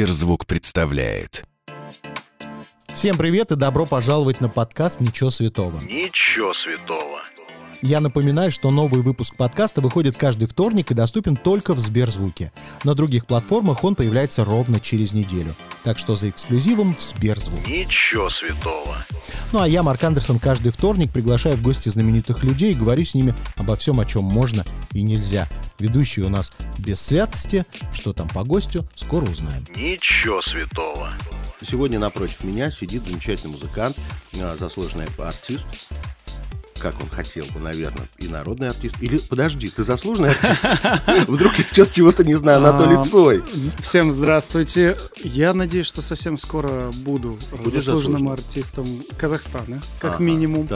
Сберзвук представляет. Всем привет и добро пожаловать на подкаст «Ничего святого». Ничего святого. Я напоминаю, что новый выпуск подкаста выходит каждый вторник и доступен только в Сберзвуке. На других платформах он появляется ровно через неделю. Так что за эксклюзивом в Сберзвук. Ничего святого. Ну а я, Марк Андерсон, каждый вторник приглашаю в гости знаменитых людей и говорю с ними обо всем, о чем можно и нельзя. Ведущий у нас без святости. Что там по гостю, скоро узнаем. Ничего святого. Сегодня напротив меня сидит замечательный музыкант, а, заслуженный артист, как он хотел бы, наверное, и народный артист. Или, подожди, ты заслуженный артист? Вдруг я сейчас чего-то не знаю, Анатолий А, Цой. Всем здравствуйте. Я надеюсь, что совсем скоро буду заслуженным артистом Казахстана, как минимум.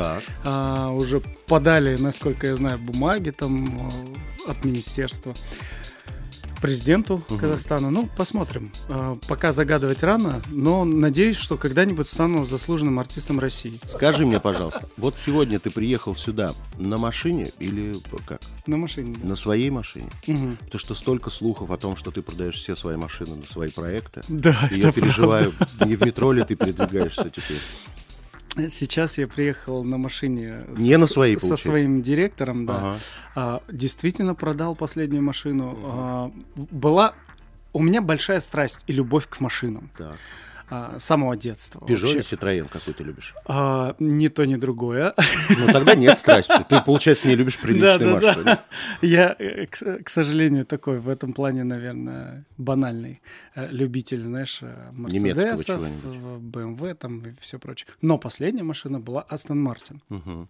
А, уже подали, насколько я знаю, бумаги там э, от министерства президенту Казахстана. Ну, посмотрим. А, пока загадывать рано, но надеюсь, что когда-нибудь стану заслуженным артистом России. Скажи мне, пожалуйста, вот сегодня ты приехал сюда на машине или как? На машине. да. На своей машине? Мгм. Потому что столько слухов о том, что ты продаешь все свои машины на свои проекты. Да, И я переживаю, не в метро ли ты передвигаешься теперь? Сейчас я приехал на машине с- Не на с- своей, со своим директором, да. Ага. А, действительно продал последнюю машину. А, была у меня большая страсть и любовь к машинам Так. А, с самого детства. Пежо или. Ситроен какой ты любишь? А, ни то, ни другое. Ну тогда нет страсти. Ты, получается, не любишь приличные Да, да, да. машины. Я, э, к, к сожалению, такой в этом плане, наверное, банальный э, любитель, знаешь, э, Мерседесов. BMW там и все прочее. Но последняя машина была Астон Мартин. Мгм.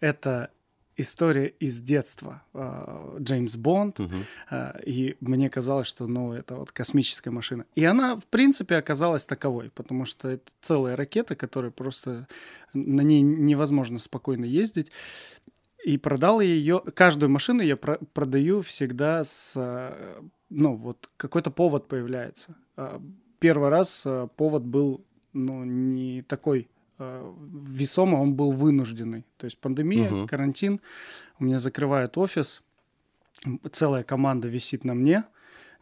это история из детства. э, Джеймс Бонд. Э, И мне казалось, что ну, это вот космическая машина. И она, в принципе, оказалась таковой, потому что это целая ракета, которая просто... На ней невозможно спокойно ездить. И продал я ее... Каждую машину я про- продаю всегда с... э, Ну, вот какой-то повод появляется. А, Первый раз повод был, ну, не такой э, весомый, он был вынужденный. То есть пандемия, Мгм. карантин, у меня закрывают офис, целая команда висит на мне.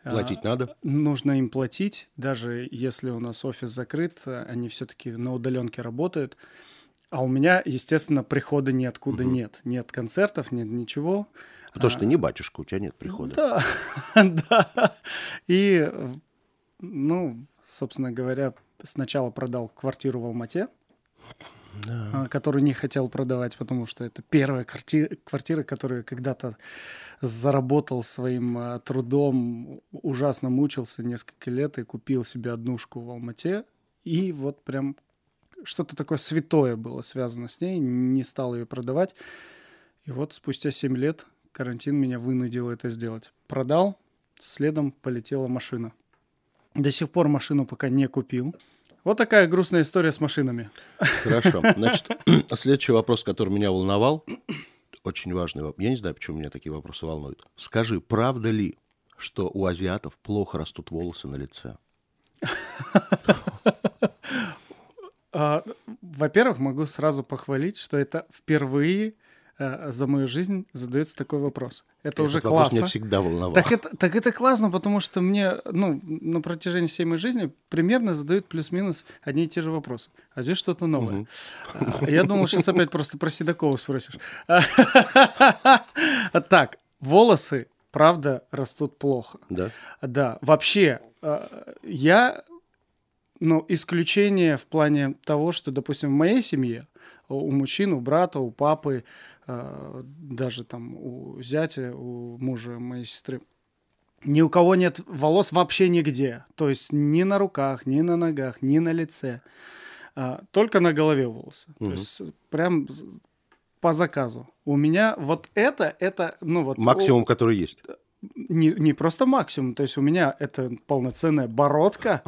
А, Платить надо? Нужно им платить, даже если у нас офис закрыт, э, они все-таки на удаленке работают. А у меня, естественно, прихода ниоткуда Мгм. нет. Нет концертов, нет ничего. Потому что ты не батюшка, у тебя нет прихода. Да, да. И, э, ну, собственно говоря, сначала продал квартиру в Алмате, а, которую не хотел продавать, потому что это первая кварти- квартира, которую когда-то заработал своим а, трудом, ужасно мучился несколько лет и купил себе однушку в Алмате. И вот прям что-то такое святое было связано с ней, не стал ее продавать. И вот спустя 7 лет карантин меня вынудил это сделать. Продал, следом полетела машина. До сих пор машину пока не купил. Вот такая грустная история с машинами. Хорошо. Значит, следующий вопрос, который меня волновал, очень важный вопрос. Я не знаю, почему меня такие вопросы волнуют. Скажи, правда ли, что у азиатов плохо растут волосы на лице? А, Во-первых, могу сразу похвалить, что это впервые за мою жизнь задается такой вопрос. Это уже Этот вопрос классно. меня всегда волновал. Так это, так это классно, потому что мне, ну, на протяжении всей моей жизни примерно задают плюс-минус одни и те же вопросы. А здесь что-то новое. А, Я думал, сейчас опять просто про Седокова спросишь. Так, волосы, правда, растут плохо. Да? Да, вообще, э, я, ну, исключение в плане того, что, допустим, в моей семье у мужчин, у брата, у папы, э, даже там у зятя, у мужа моей сестры, ни у кого нет волос вообще нигде. То есть ни на руках, ни на ногах, ни на лице. А, Только на голове волосы. То Мгм. есть прям по заказу. У меня вот это, это, ну вот... Максимум, который есть. Не, не просто максимум, то есть у меня это полноценная бородка.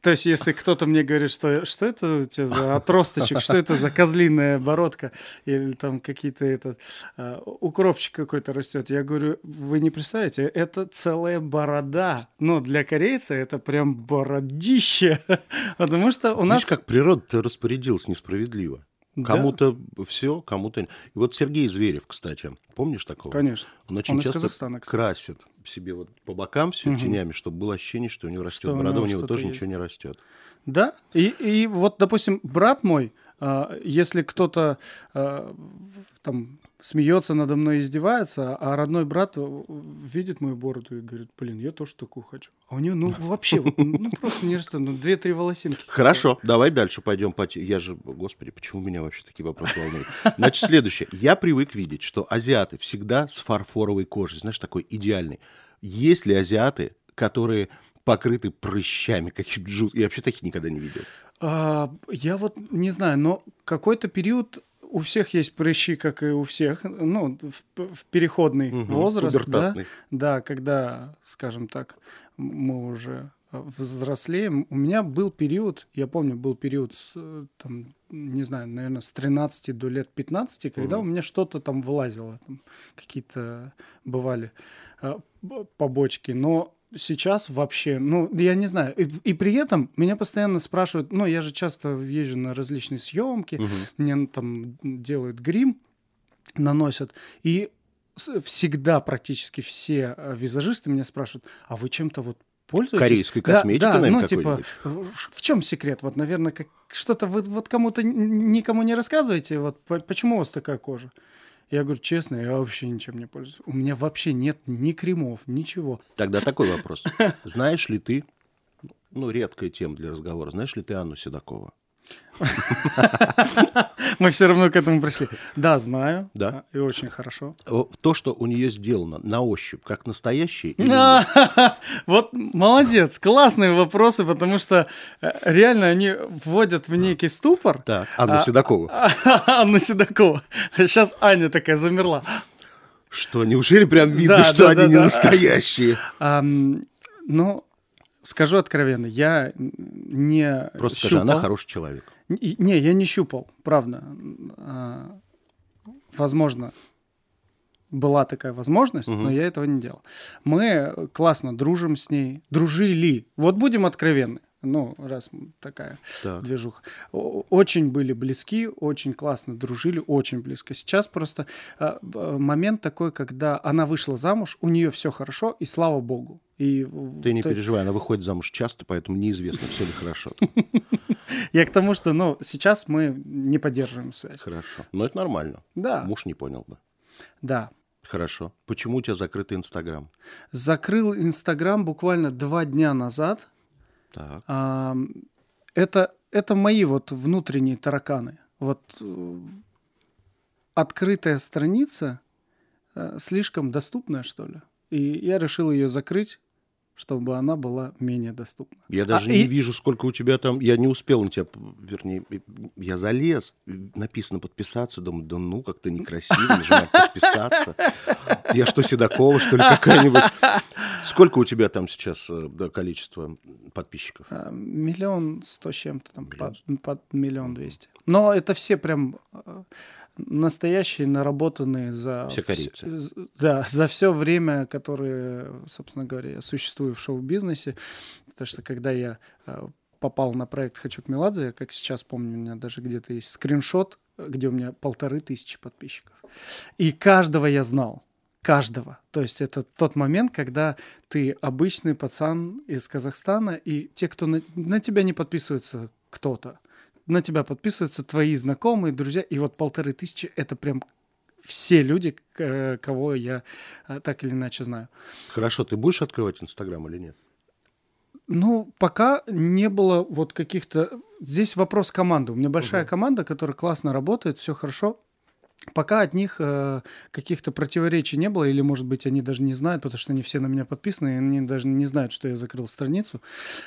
То есть если кто-то мне говорит, что, что это у тебя за отросточек, что это за козлиная бородка, или там какие-то этот а, укропчик какой-то растет, я говорю, вы не представляете, это целая борода. Но для корейца это прям бородище, потому что у нас... Видишь, как природа-то распорядилась несправедливо. Да. Кому-то все, кому-то... И вот Сергей Зверев, кстати, помнишь такого? Конечно. Он очень Он часто красит себе вот по бокам все Мгм. тенями, чтобы было ощущение, что у него растет Что у борода, него у него тоже есть. ничего не растет. Да, и, и вот, допустим, брат мой, а, если кто-то а, там смеется надо мной издевается, а родной брат видит мою бороду и говорит, блин, я тоже такую хочу. А у него, ну, вообще, ну, просто не растет, ну, две-три волосинки. Хорошо, давай дальше пойдем по... Я же, господи, почему меня вообще такие вопросы волнуют? Значит, следующее. Я привык видеть, что азиаты всегда с фарфоровой кожей, знаешь, такой идеальный. Есть ли азиаты, которые покрыты прыщами каким-то жут... Я вообще таких никогда не видел. А, я вот не знаю, но какой-то период у всех есть прыщи, как и у всех, ну, в, в переходный Мгм, возраст, да, да, когда, скажем так, мы уже э, взрослеем. У меня был период, я помню, был период, с, э, там, не знаю, наверное, с 13 до лет 15, когда Мгм. у меня что-то там вылазило, там, какие-то бывали э, побочки, но сейчас вообще, ну, я не знаю. И, и при этом меня постоянно спрашивают, ну, я же часто езжу на различные съемки, Мгм. мне там делают грим, наносят, и всегда практически все э, визажисты меня спрашивают, а вы чем-то вот пользуетесь? Корейской Да, косметикой, да, наверное, ну, типа, в чем секрет? Вот, наверное, как, что-то вы вот кому-то никому не рассказываете, вот по- почему у вас такая кожа? Я говорю, честно, я вообще ничем не пользуюсь. У меня вообще нет ни кремов, ничего. Тогда такой вопрос. Знаешь ли ты, ну, редкая тема для разговора, знаешь ли ты Анну Седокову? Мы все равно к этому пришли. Да, знаю. Да? И очень хорошо. То, что у нее сделано на ощупь, как нет? Вот молодец, классные вопросы, потому что э, реально они вводят в некий ступор. Так, Анну А, Седокову. Анна Седокова. Сейчас Аня такая замерла. Что, неужели прям видно, Да, что да, они да, не да. настоящие? Ну, скажу откровенно, я не Просто скажи, она щупал. хороший человек. Не, я не щупал, правда. А, Возможно, была такая возможность, Мгм. но я этого не делал. Мы классно дружим с ней, дружили. Вот будем откровенны. Ну, раз такая Так. движуха. Очень были близки, очень классно дружили, очень близко. Сейчас просто а, б- момент такой, когда она вышла замуж, у нее все хорошо, и слава богу. И Ты не то- переживай, она выходит замуж часто, поэтому неизвестно, все ли хорошо. Я к тому, что, ну, сейчас мы не поддерживаем связь. Хорошо. Но это нормально. Да, Муж не понял бы. да. Хорошо. Почему у тебя закрытый Инстаграм? Закрыл Инстаграм буквально два дня назад. Так. А, Это, это мои вот внутренние тараканы. Вот э, открытая страница э, слишком доступная, что ли. И я решил ее закрыть, чтобы она была менее доступна. Я А, даже и- не вижу, сколько у тебя там. Я не успел на тебя, вернее, я залез. Написано подписаться. Думаю, да ну, как-то некрасиво нажимать подписаться. Я что, Седокова, что ли, какая-нибудь? Сколько у тебя там сейчас э, да, количество подписчиков? А, Миллион сто с чем-то, там, Миллион под, под миллион двести. Но это все прям э, настоящие, наработанные за... Все вс- корейцы. з- Да, за все время, которое, собственно говоря, я существую в шоу-бизнесе. Потому что когда я э, попал на проект «Хочу к Меладзе», я, как сейчас помню, у меня даже где-то есть скриншот, э, где у меня полторы тысячи подписчиков. И каждого я знал. Каждого. То есть это тот момент, когда ты обычный пацан из Казахстана, и те, кто на, на тебя не подписывается кто-то, на тебя подписываются твои знакомые, друзья, и вот полторы тысячи — это прям все люди, кого я э, так или иначе знаю. Хорошо, ты будешь открывать Инстаграм или нет? Ну, пока не было вот каких-то... Здесь вопрос команды. У меня большая команда, которая классно работает, все хорошо. Пока от них э, каких-то противоречий не было, или, может быть, они даже не знают, потому что они все на меня подписаны, и они даже не знают, что я закрыл страницу.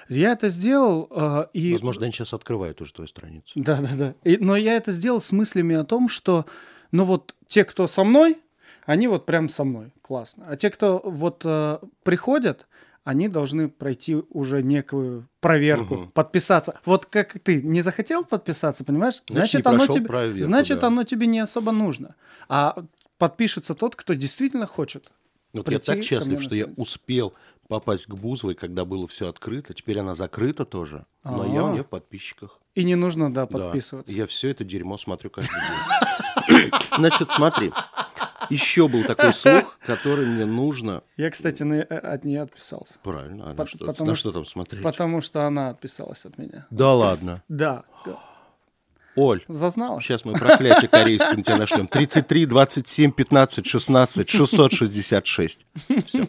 Я это сделал, э, и... Возможно, они сейчас открывают уже твою страницу. Да, да, да. И- но я это сделал с мыслями о том, что, ну вот те, кто со мной, они вот прям со мной, классно. А те, кто вот э, приходят, они должны пройти уже некую проверку, Мгм. подписаться. Вот как ты не захотел подписаться, понимаешь? Значит, не оно тебе, проверку, значит, да. оно тебе не особо нужно. А подпишется тот, кто действительно хочет. Вот я так счастлив, что я успел попасть к Бузовой, когда было все открыто. Теперь она закрыта тоже. Но я у А. нее в подписчиках. И не нужно, да, Да. подписываться. Я все это дерьмо смотрю каждый день. Значит, смотри. Еще был такой слух, который мне нужно... Я, кстати, на- э, от нее отписался. Правильно, а на По- что, потому на что- там смотреть? Потому что она отписалась от меня. Да ладно. Да. Оль, Зазналась. сейчас мы проклятие корейское на тебя нашлем. 33, 27, 15, 16, 666. Все.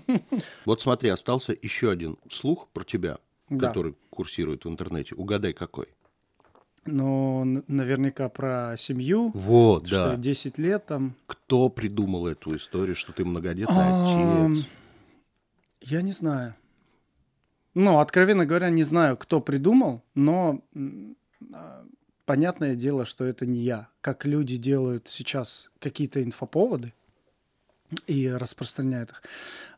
Вот смотри, остался еще один слух про тебя, Да. который курсирует в интернете. Угадай, какой. Ну, н- наверняка про семью. Вот, Что да. 10 лет там. Кто придумал эту историю, что ты многодетный отец? Я не знаю. Ну, откровенно говоря, не знаю, кто придумал, но а, понятное дело, что это не я. Как люди делают сейчас какие-то инфоповоды и распространяют их.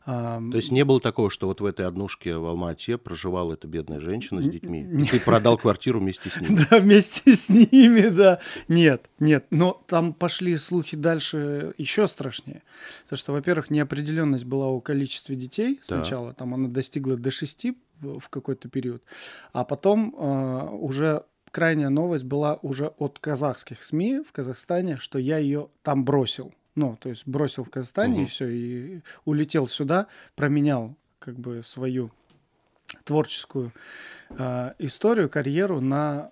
То есть не было такого, что вот в этой однушке в Алма-Ате проживала эта бедная женщина с детьми, и ты продал квартиру вместе с ними. Да, вместе с ними, да. Нет, нет. Но там пошли слухи дальше еще страшнее. То, что, во-первых, неопределенность была о количестве детей сначала. Там она достигла до шести в в какой-то период. А потом э, уже крайняя новость была уже от казахских СМИ в Казахстане, что я ее там бросил. Ну, то есть бросил в Казахстане и Мгм. все, и улетел сюда, променял как бы свою творческую э, историю, карьеру на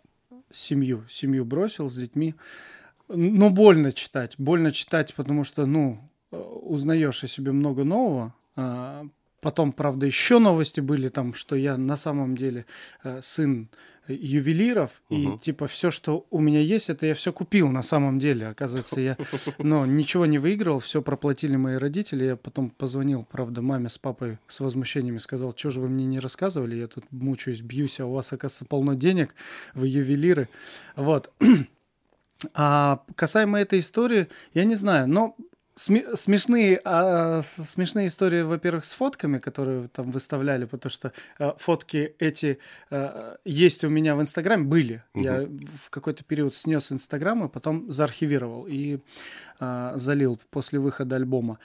семью. Семью бросил с детьми. Но больно читать. Больно читать, потому что, ну, э, узнаешь о себе много нового. А, Потом, правда, еще новости были там, что я на самом деле э, сын ювелиров, и Мгм. типа все, что у меня есть, это я все купил на самом деле. Оказывается, я но ничего не выиграл, все проплатили мои родители. Я потом позвонил, правда, маме с папой с возмущениями, сказал, что же вы мне не рассказывали, я тут мучаюсь, бьюсь, а у вас, оказывается, полно денег, вы ювелиры. Вот. А касаемо этой истории, я не знаю, но сме- смешные, а, смешные истории, во-первых, с фотками, которые там выставляли, потому что э, фотки эти э, есть у меня в Инстаграме, были. Я в какой-то период снес Инстаграм, и потом заархивировал и а, залил после выхода альбома.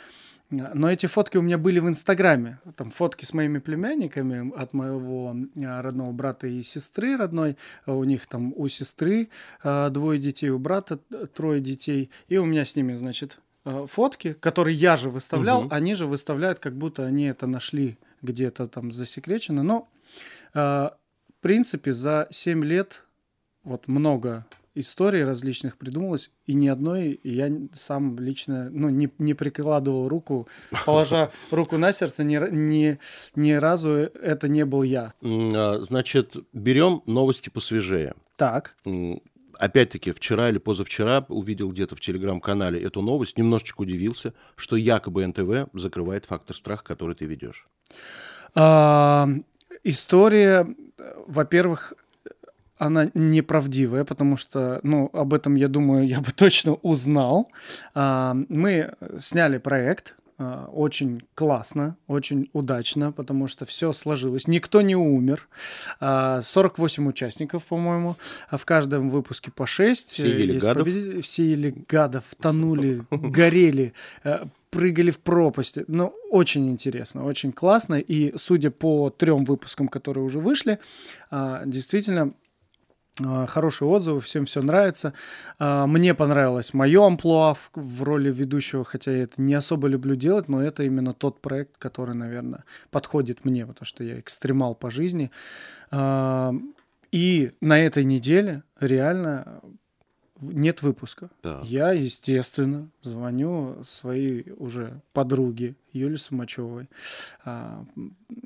Но эти фотки у меня были в Инстаграме. Там фотки с моими племянниками от моего а, родного брата и сестры родной. А У них там у сестры а, двое детей, у брата трое детей. И у меня с ними, значит, а, фотки, которые я же выставлял. Мгм. Они же выставляют, как будто они это нашли где-то там засекречено. Но, а, в принципе, за 7 лет вот много историй различных придумалось, и ни одной я сам лично ну, не, не прикладывал руку, положа руку на сердце, ни, ни, ни разу это не был я. А, Значит, берем новости посвежее. Так, Опять-таки, вчера или позавчера увидел где-то в телеграм-канале эту новость, немножечко удивился, что якобы НТВ закрывает фактор страха, который ты ведешь. А, история, во-первых, она неправдивая, потому что, ну, об этом, я думаю, я бы точно узнал. А, мы сняли проект, очень классно, очень удачно, потому что все сложилось. Никто не умер. А, 48 участников, по-моему. А в каждом выпуске по 6. Все ели гадов? Все ели гадов, тонули, горели, э, прыгали в пропасти. Ну, очень интересно, очень классно. И судя по трем выпускам, которые уже вышли, а, действительно а, хорошие отзывы, всем все нравится. А, Мне понравилось мое амплуа в, в роли ведущего, хотя я это не особо люблю делать, но это именно тот проект, который, наверное, подходит мне, потому что я экстремал по жизни. А, И на этой неделе реально нет выпуска. Так. Я, естественно, звоню своей уже подруге Юле Сумачевой, а,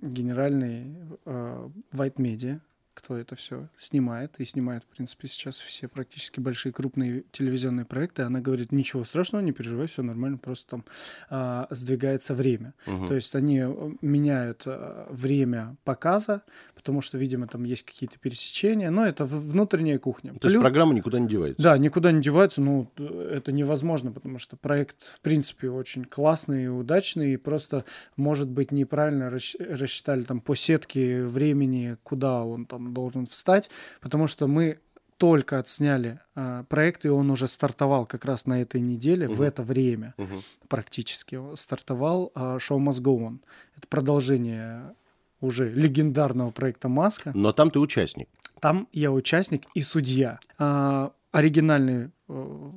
генеральной а, White Media, кто это все снимает, и снимает, в принципе, сейчас все практически большие крупные телевизионные проекты. Она говорит, ничего страшного, не переживай, все нормально, просто там а, сдвигается время. Мгм. То есть они э, меняют э, время показа, потому что, видимо, там есть какие-то пересечения, но это внутренняя кухня. То есть Плюс- программа никуда не девается. да, никуда не девается, ну, это невозможно, потому что проект, в принципе, очень классный и удачный, и просто, может быть, неправильно рассчитали там по сетке времени, куда он там должен встать, потому что мы только отсняли а, проект, и он уже стартовал как раз на этой неделе, в Мгм. это время Мгм. практически стартовал а, шоу Must Go On. Это продолжение уже легендарного проекта «Маска». Но там ты участник. Там я участник и судья. А, оригинальный э,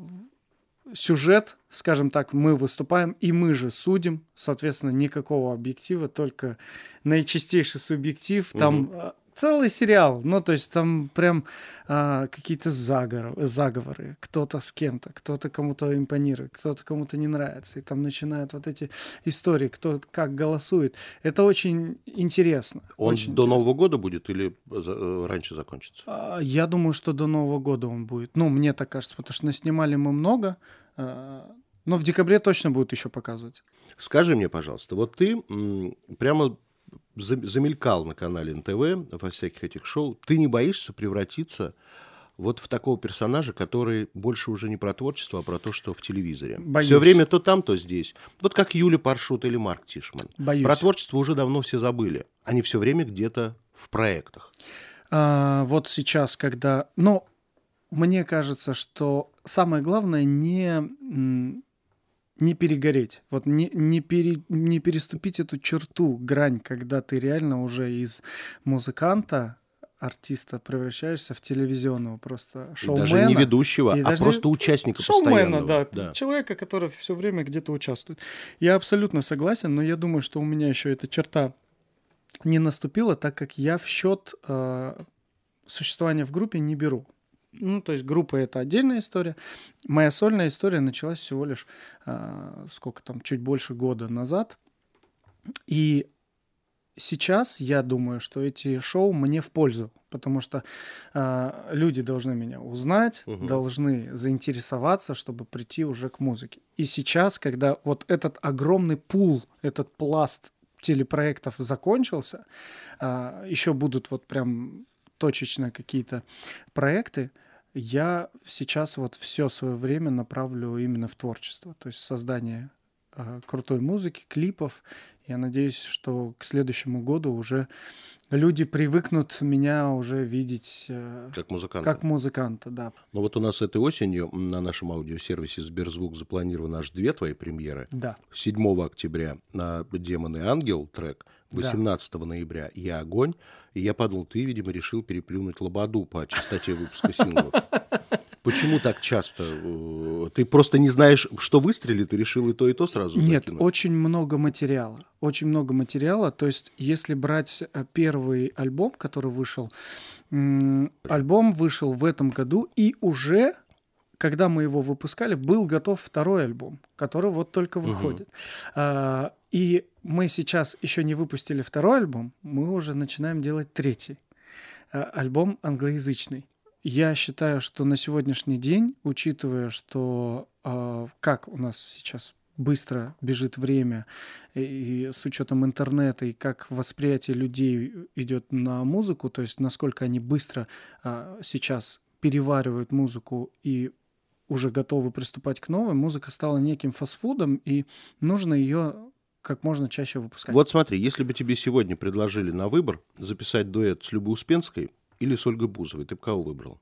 сюжет, скажем так, мы выступаем, и мы же судим, соответственно, никакого объектива, только наичистейший субъектив. Там Мгм. Целый сериал, ну, то есть там прям а, какие-то заговоры, заговоры, кто-то с кем-то, кто-то кому-то импонирует, кто-то кому-то не нравится, и там начинают вот эти истории, кто как голосует. Это очень интересно. Он очень до интересно. Нового года будет или за- э, раньше закончится? А, Я думаю, что до Нового года он будет. Ну, мне так кажется, потому что наснимали мы много. а, Но в декабре точно будут еще показывать. Скажи мне, пожалуйста, вот ты прямо замелькал на канале НТВ во всяких этих шоу. Ты не боишься превратиться вот в такого персонажа, который больше уже не про творчество, а про то, что в телевизоре? Боюсь. Все время то там, то здесь. Вот как Юля Паршут или Марк Тишман. Боюсь. Про творчество уже давно все забыли. Они все время где-то в проектах. А, вот сейчас, когда... Ну, мне кажется, что самое главное не, не перегореть. Вот не, не, пере- не переступить эту черту, грань, когда ты реально уже из музыканта, артиста превращаешься в телевизионного просто И шоумена. даже не ведущего, И а даже просто участника Шоумена, постоянного. да, Человека, который все время где-то участвует. Я абсолютно согласен, но я думаю, что у меня еще эта черта не наступила, так как я в счет э, существования в группе не беру. Ну, то есть группа это отдельная история. Моя сольная история началась всего лишь э, сколько там, чуть больше года назад. И сейчас я думаю, что эти шоу мне в пользу, потому что э, люди должны меня узнать, Мгм. должны заинтересоваться, чтобы прийти уже к музыке. И сейчас, когда вот этот огромный пул, этот пласт телепроектов закончился, еще будут вот прям точечно какие-то проекты, я сейчас вот все свое время направлю именно в творчество, то есть создание э, крутой музыки, клипов. Я надеюсь, что к следующему году уже люди привыкнут меня уже видеть э, Как музыкант. как музыканта, да. Ну вот у нас этой осенью на нашем аудиосервисе Сберзвук запланировано аж две твои премьеры. Да. 7 октября на «Демон и ангел» трек, 18 ноября «Я огонь». И я подумал, ты, видимо, решил переплюнуть лободу по частоте выпуска синглов. Почему так часто? Э, Ты просто не знаешь, что выстрелит, и решил и то, и то сразу Нет, закинуть? очень много материала. Очень много материала. То есть, если брать э, первый альбом, который вышел, альбом вышел в этом году, и уже, когда мы его выпускали, был готов второй альбом, который вот только выходит. А, И мы сейчас еще не выпустили второй альбом, мы уже начинаем делать третий. А, Альбом англоязычный. Я считаю, что на сегодняшний день, учитывая, что а, как у нас сейчас быстро бежит время, и, и с учетом интернета, и как восприятие людей идет на музыку, то есть насколько они быстро а, сейчас переваривают музыку и уже готовы приступать к новой, музыка стала неким фастфудом, и нужно ее как можно чаще выпускать. Вот смотри, если бы тебе сегодня предложили на выбор записать дуэт с Любой Успенской или с Ольгой Бузовой, ты бы кого выбрал?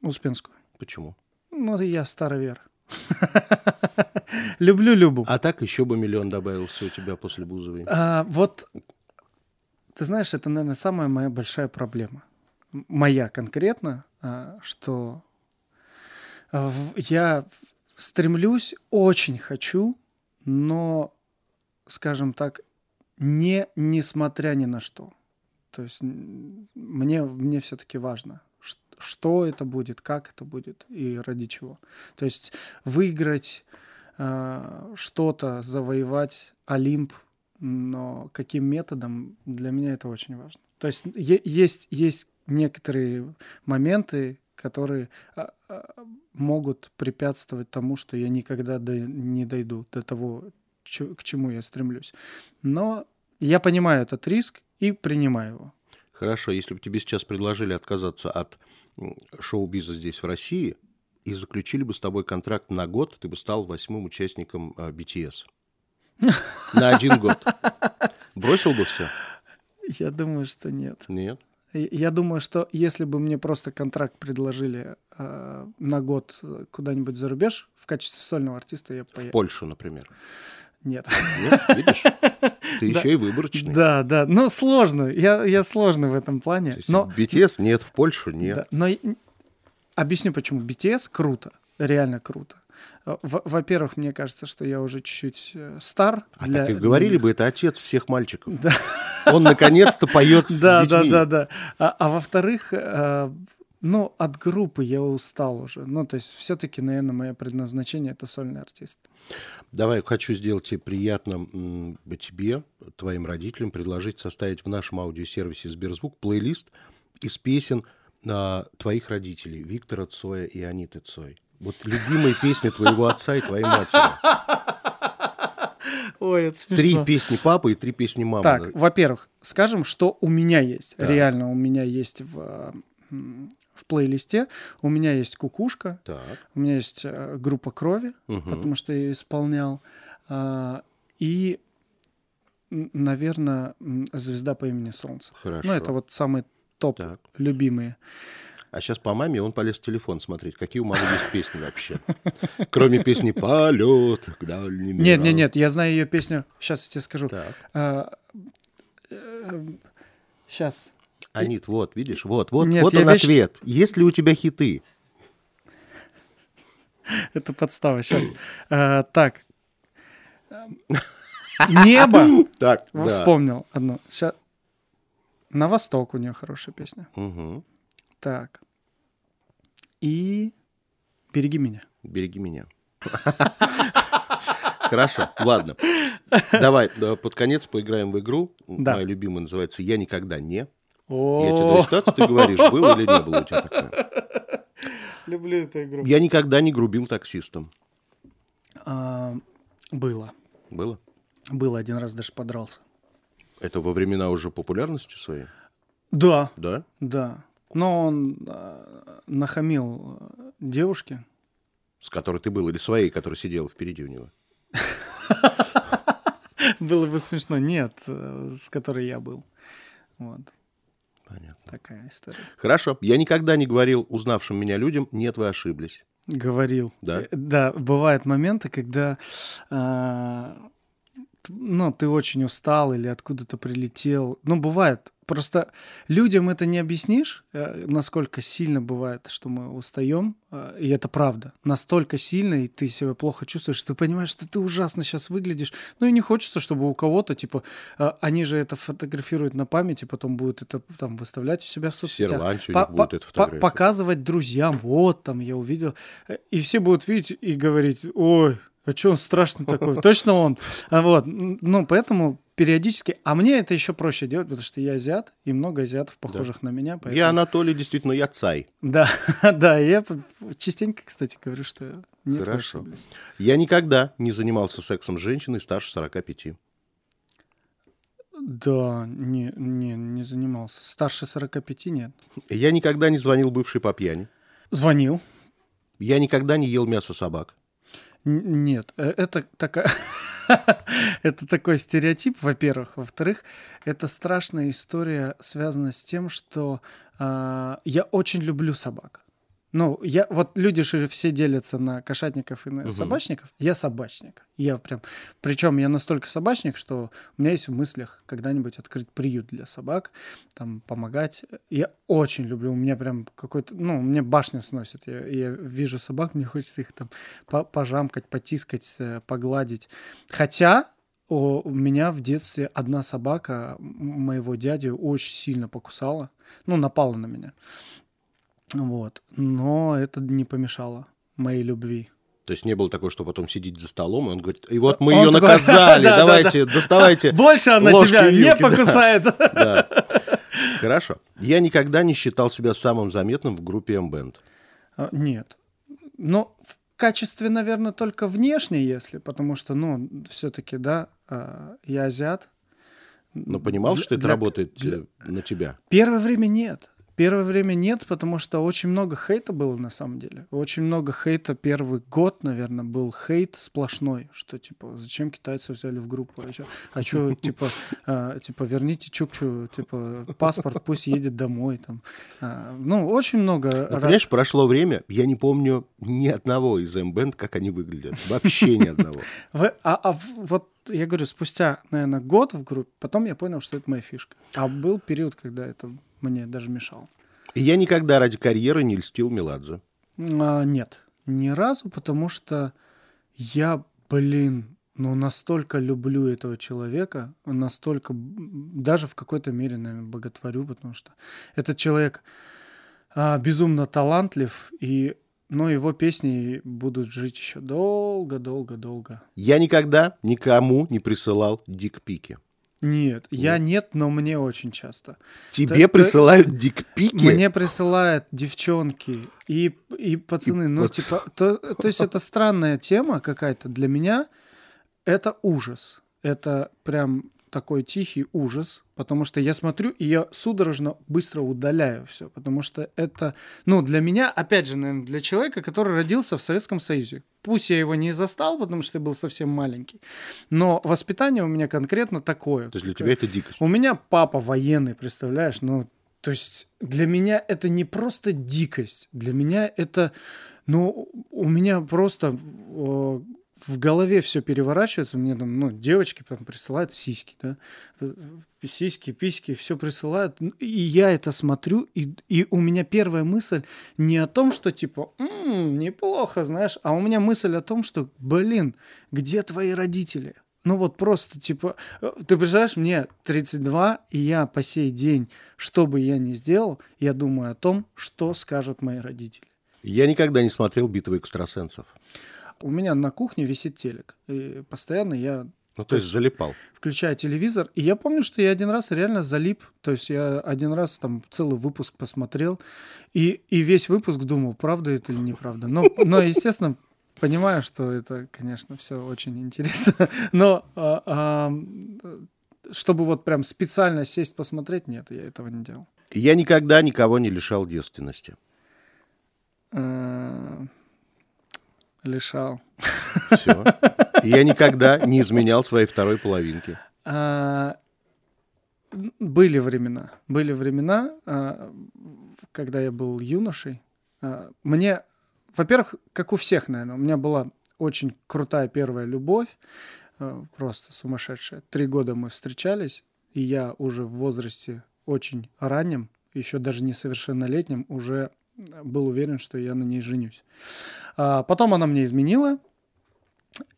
Успенскую. Почему? Ну, я старовер. Люблю Любу. А так еще бы миллион добавился у тебя после Бузовой. А, вот, ты знаешь, это, наверное, самая моя большая проблема. Моя конкретно, а, что я стремлюсь, очень хочу, но, скажем так, не несмотря ни на что. То есть мне, мне все-таки важно, что это будет, как это будет и ради чего. То есть выиграть э, что-то, завоевать Олимп, но каким методом, для меня это очень важно. То есть есть, есть некоторые моменты, которые а, а, могут препятствовать тому, что я никогда до- не дойду до того, к чему я стремлюсь. Но я понимаю этот риск и принимаю его. Хорошо, если бы тебе сейчас предложили отказаться от шоу-биза здесь, в России, и заключили бы с тобой контракт на год, ты бы стал восьмым участником а, BTS. На один год. Бросил бы все? Я думаю, что нет. Нет. Я думаю, что если бы мне просто контракт предложили э, на год куда-нибудь за рубеж в качестве сольного артиста, я В поехал. Польшу, например. Нет. Нет, видишь? Ты еще и выборочный. Да, да. Но сложно. Я, я сложный в этом То плане. есть Но, BTS нет, в Польшу нет. да, но объясню, почему. BTS круто. Реально круто. Э, Во- Во-первых, мне кажется, что я уже чуть-чуть э, стар. А для- так и для говорили них. бы, это отец всех мальчиков. Да. Он наконец-то поет с Да, да, детьми. да, да. А, а во-вторых, э, ну, от группы я устал уже. Ну, то есть, все-таки, наверное, мое предназначение это сольный артист. Давай, хочу сделать тебе приятно тебе, твоим родителям, предложить составить в нашем аудиосервисе Сберзвук плейлист из песен а, твоих родителей, Виктора Цоя и Аниты Цой. Вот любимые песни твоего отца и твоей матери. Ой, это Три песни папы и три песни мамы. Так, во-первых, скажем, что у меня есть. Да. Реально, у меня есть в, в плейлисте. У меня есть кукушка, Так. у меня есть э, группа крови, мгм. потому что я исполнял. А, и, наверное, звезда по имени Солнце. Хорошо. Ну, это вот самые топ Так. любимые. А сейчас по маме он полез в телефон смотреть, какие у мамы есть песни вообще. Кроме песни «Полет к дальним Нет, нет, мирам». нет, я знаю ее песню. Сейчас я тебе скажу. Сейчас. Анит, вот, видишь, вот, вот, Нет, вот он вечно- ответ. Есть ли у тебя хиты? Это подстава. Сейчас. так. Небо. Так, да. Вспомнил одну. Ща- На восток у нее хорошая песня. Так. И береги меня. Береги меня. Хорошо, ладно. Давай да, под конец поиграем в игру. Да. Моя любимая называется «Я никогда не». Я тебе О, даю ситуацию, ты говоришь, было или не было у тебя такое. люблю эту игру. Я никогда не грубил таксистам. А, Было. Было? Было один раз даже подрался. Это во времена уже популярности своей? Да, Да? да. Но он а, нахамил а, девушке. С которой ты был? Или своей, которая сидела впереди у него? Было бы смешно. Нет, э, с которой я был. Вот Понятно. такая история. Хорошо. Я никогда не говорил узнавшим меня людям, нет, вы ошиблись. Говорил. Да? Э, Да, бывают моменты, когда т- ну, ты очень устал или откуда-то прилетел. Ну, бывает. Просто людям это не объяснишь, э, насколько сильно бывает, что мы устаем. э, И это правда. Настолько сильно, и ты себя плохо чувствуешь, ты понимаешь, что ты ужасно сейчас выглядишь. Ну и не хочется, чтобы у кого-то, типа, э, они же это фотографируют на память, и потом будут это там выставлять у себя в соцсетях по- по- по- фотография. показывать друзьям, вот там я увидел. И все будут видеть и говорить, ой, а что он страшный такой? Точно он. А вот, ну, поэтому периодически... А мне это еще проще делать, потому что я азиат, и много азиатов, похожих на меня. поэтому- Я Анатолий, действительно, я цай. Да, да, я частенько, кстати, говорю, что нет, Хорошо. Я никогда не занимался сексом с женщиной старше 45. Да, не, не, не занимался. Старше 45 нет. Я никогда не звонил бывшей по пьяни. Звонил. Я никогда не ел мясо собак. Н- Нет, э, это такая... Это такой стереотип, во-первых. Во-вторых, это страшная история, связанная с тем, что а, я очень люблю собак. Ну, я, вот люди же все делятся на кошатников и на Мгм. собачников. Я собачник. Я прям... Причем я настолько собачник, что у меня есть в мыслях когда-нибудь открыть приют для собак, там, помогать. Я очень люблю. У меня прям какой-то... Ну, мне башню сносит. Я, я вижу собак, мне хочется их там по- пожамкать, потискать, э, погладить. Хотя о, у меня в детстве одна собака моего дяди очень сильно покусала. Ну, напала на меня. Вот. Но это не помешало моей любви. То есть не было такого, что потом сидеть за столом, и он говорит, и вот мы Он ее такой, наказали, да, да, давайте, доставайте. Больше она ложки тебя не вилки, да. покусает. Да. Хорошо. Я никогда не считал себя самым заметным в группе M-Band. А, Нет. Но в качестве, наверное, только внешне, если, потому что, ну, все-таки, да, а, я азиат. Но понимал, Для- что это для- работает для- на тебя? Первое время нет. Первое время нет, потому что очень много хейта было на самом деле. Очень много хейта. Первый год, наверное, был хейт сплошной, что типа зачем китайцы взяли в группу, а что, а чё, типа, а, типа верните Чукчу, типа паспорт, пусть едет домой там. А, ну очень много. Ну, понимаешь, прошло время, я не помню ни одного из M-Band, как они выглядят, вообще ни одного. а, а вот я говорю, спустя, наверное, год в группе, потом я понял, что это моя фишка. А был период, когда это мне даже мешало. И я никогда ради карьеры не льстил Меладзе. А, нет, ни разу, потому что я, блин, ну настолько люблю этого человека, настолько, даже в какой-то мере, наверное, боготворю, потому что этот человек а, безумно талантлив, и но его песни будут жить еще долго-долго-долго. Я никогда никому не присылал дикпики. Нет, нет, я нет, но мне очень часто. Тебе Т- присылают дикпики? Мне присылают девчонки и, и пацаны. И ну, вот. типа, то, то есть это странная тема какая-то. Для меня это ужас. Это прям такой тихий ужас, потому что я смотрю, и я судорожно быстро удаляю все, потому что это, ну, для меня, опять же, наверное, для человека, который родился в Советском Союзе. Пусть я его не застал, потому что я был совсем маленький, но воспитание у меня конкретно такое. То есть для тебя это дикость? У меня папа военный, представляешь, ну, то есть для меня это не просто дикость, для меня это, ну, у меня просто в голове все переворачивается, мне там, ну, девочки там присылают сиськи, да, сиськи, письки, все присылают, и я это смотрю, и, и у меня первая мысль не о том, что типа, м-м, неплохо, знаешь, а у меня мысль о том, что, блин, где твои родители? Ну вот просто, типа, э, ты представляешь, мне 32, и я по сей день, что бы я ни сделал, я думаю о том, что скажут мои родители. Я никогда не смотрел «Битву экстрасенсов». У меня на кухне висит телек. И постоянно я ну, то, есть залипал. Включаю телевизор. И я помню, что я один раз реально залип. То есть я один раз там целый выпуск посмотрел. И, и весь выпуск думал, правда это или неправда. Но, но естественно, понимаю, что это, конечно, все очень интересно. Но а, а, чтобы вот прям специально сесть посмотреть, нет, я этого не делал. Я никогда никого не лишал девственности. Лишал. Все. Я никогда не изменял своей второй половинки. А, были времена. Были времена, а, когда я был юношей. А, мне, во-первых, как у всех, наверное, у меня была очень крутая первая любовь, просто сумасшедшая. Три года мы встречались, и я уже в возрасте очень раннем, еще даже несовершеннолетнем, уже был уверен, что я на ней женюсь. А потом она мне изменила,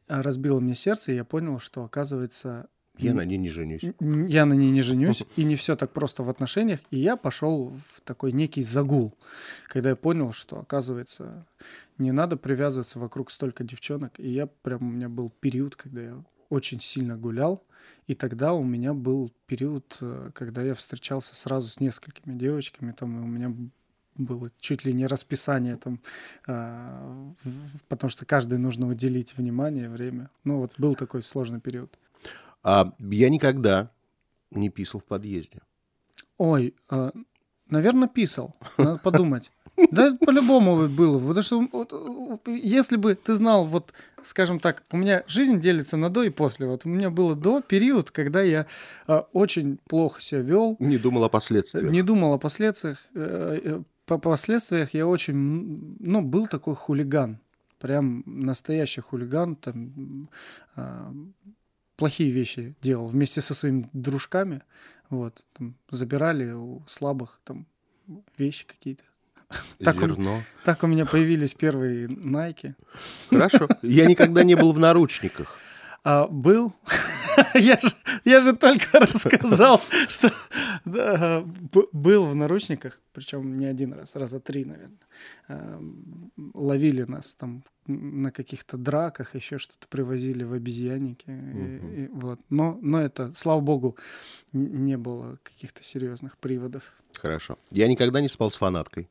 разбила мне сердце, и я понял, что, оказывается... Я на ней не женюсь. Я на ней не женюсь, и не все так просто в отношениях. И я пошел в такой некий загул, когда я понял, что, оказывается, не надо привязываться вокруг столько девчонок. И я прям, у меня был период, когда я очень сильно гулял, и тогда у меня был период, э, когда я встречался сразу с несколькими девочками, там у меня было чуть ли не расписание там, э, потому что каждой нужно уделить внимание, время. Ну вот был такой сложный период. А я никогда не писал в подъезде. Ой, э, наверное, писал. Надо подумать. Да, по-любому было. Потому что вот, если бы ты знал, вот, скажем так, у меня жизнь делится на до и после. Вот у меня было до период, когда я э, очень плохо себя вел. Не думал о последствиях. Не думал о последствиях. Э, э по последствиях я очень, ну, был такой хулиган, прям настоящий хулиган, там, э, плохие вещи делал вместе со своими дружками, вот, там, забирали у слабых там вещи какие-то. Так Зерно. У, так у меня появились первые найки. Хорошо. Я никогда не был в наручниках. А, был. я, же, я же только рассказал, что да, был в наручниках, причем не один раз, раза три, наверное. А, ловили нас там на каких-то драках, еще что-то привозили в обезьянники. Угу. И, и, вот. но, но это, слава богу, не было каких-то серьезных приводов. Хорошо. Я никогда не спал с фанаткой.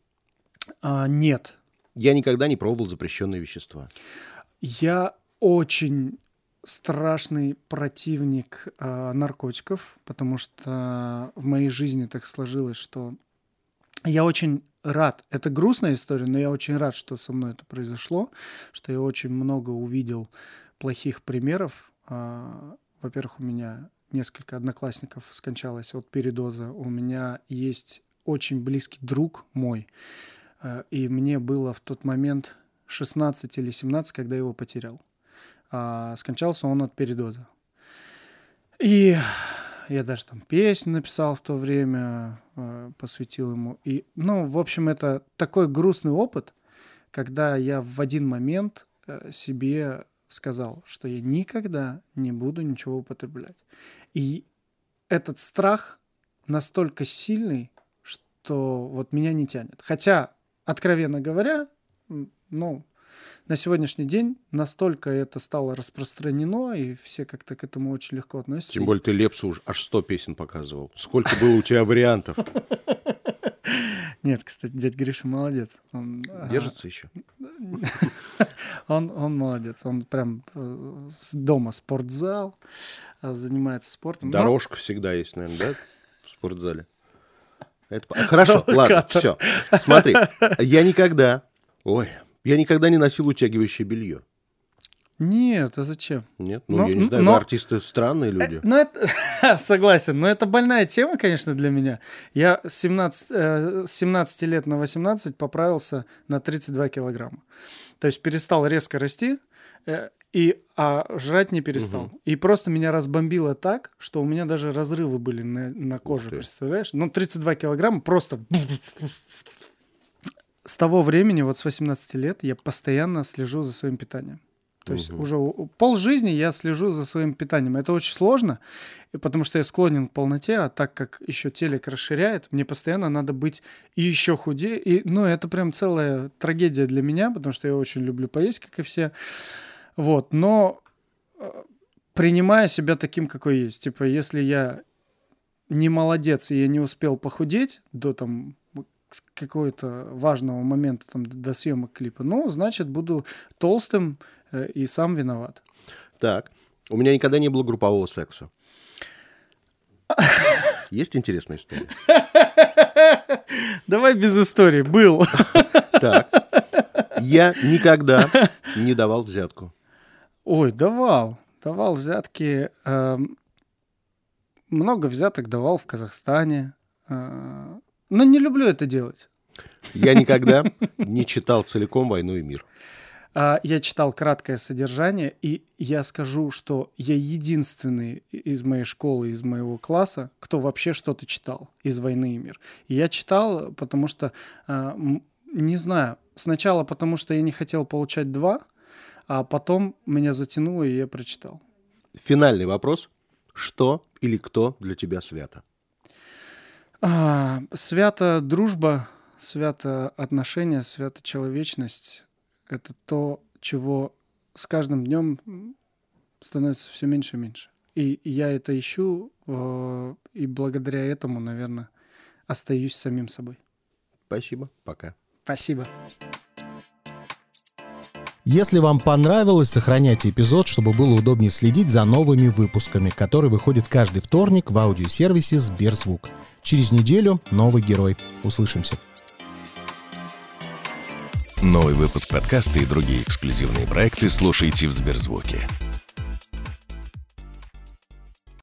А, нет. Я никогда не пробовал запрещенные вещества. Я очень страшный противник э, наркотиков, потому что в моей жизни так сложилось, что я очень рад. Это грустная история, но я очень рад, что со мной это произошло, что я очень много увидел плохих примеров. А, во-первых, у меня несколько одноклассников скончалось от передоза. У меня есть очень близкий друг мой, э, и мне было в тот момент 16 или 17, когда его потерял. А скончался он от передоза. И я даже там песню написал в то время, э, посвятил ему. И, ну, в общем, это такой грустный опыт, когда я в один момент э, себе сказал, что я никогда не буду ничего употреблять. И этот страх настолько сильный, что вот меня не тянет. Хотя, откровенно говоря, ну, на сегодняшний день настолько это стало распространено, и все как-то к этому очень легко относятся. Тем более ты Лепсу уж аж 100 песен показывал. Сколько было у тебя вариантов? Нет, кстати, дядь Гриша молодец. Он, Держится а, еще? Он, он молодец. Он прям э, дома спортзал, э, занимается спортом. Дорожка Но... всегда есть, наверное, да, в спортзале? Это... Хорошо, ладно, все. Смотри, я никогда, ой, я никогда не носил утягивающее белье. Нет, а зачем? Нет, ну, но, я не знаю, но, артисты странные люди. Э, ну, это, согласен, но это больная тема, конечно, для меня. Я с 17, э, с 17 лет на 18 поправился на 32 килограмма. То есть перестал резко расти, э, и, а жрать не перестал. Угу. И просто меня разбомбило так, что у меня даже разрывы были на, на коже, представляешь? Ну, 32 килограмма просто... С того времени, вот с 18 лет, я постоянно слежу за своим питанием. То есть угу. уже пол жизни я слежу за своим питанием. Это очень сложно, потому что я склонен к полноте, а так как еще телек расширяет, мне постоянно надо быть и еще худее. И, ну, это прям целая трагедия для меня, потому что я очень люблю поесть, как и все. Вот, но э, принимая себя таким, какой есть. Типа, если я не молодец, и я не успел похудеть до там какого-то важного момента там, до съемок клипа, ну, значит, буду толстым э, и сам виноват. Так, у меня никогда не было группового секса. Есть интересная история? Давай без истории. Был. Так. Я никогда не давал взятку. Ой, давал. Давал взятки. Э, много взяток давал в Казахстане. Но не люблю это делать. Я никогда не читал целиком «Войну и мир». А, я читал краткое содержание, и я скажу, что я единственный из моей школы, из моего класса, кто вообще что-то читал из «Войны и мир». И я читал, потому что, а, не знаю, сначала потому что я не хотел получать два, а потом меня затянуло, и я прочитал. Финальный вопрос. Что или кто для тебя свято? А, свято дружба, свято отношения, свято человечность. Это то, чего с каждым днем становится все меньше и меньше. И я это ищу, э, и благодаря этому, наверное, остаюсь самим собой. Спасибо. Пока. Спасибо. Если вам понравилось, сохраняйте эпизод, чтобы было удобнее следить за новыми выпусками, которые выходят каждый вторник в аудиосервисе Сберзвук. Через неделю новый герой. Услышимся. Новый выпуск подкаста и другие эксклюзивные проекты слушайте в Сберзвуке.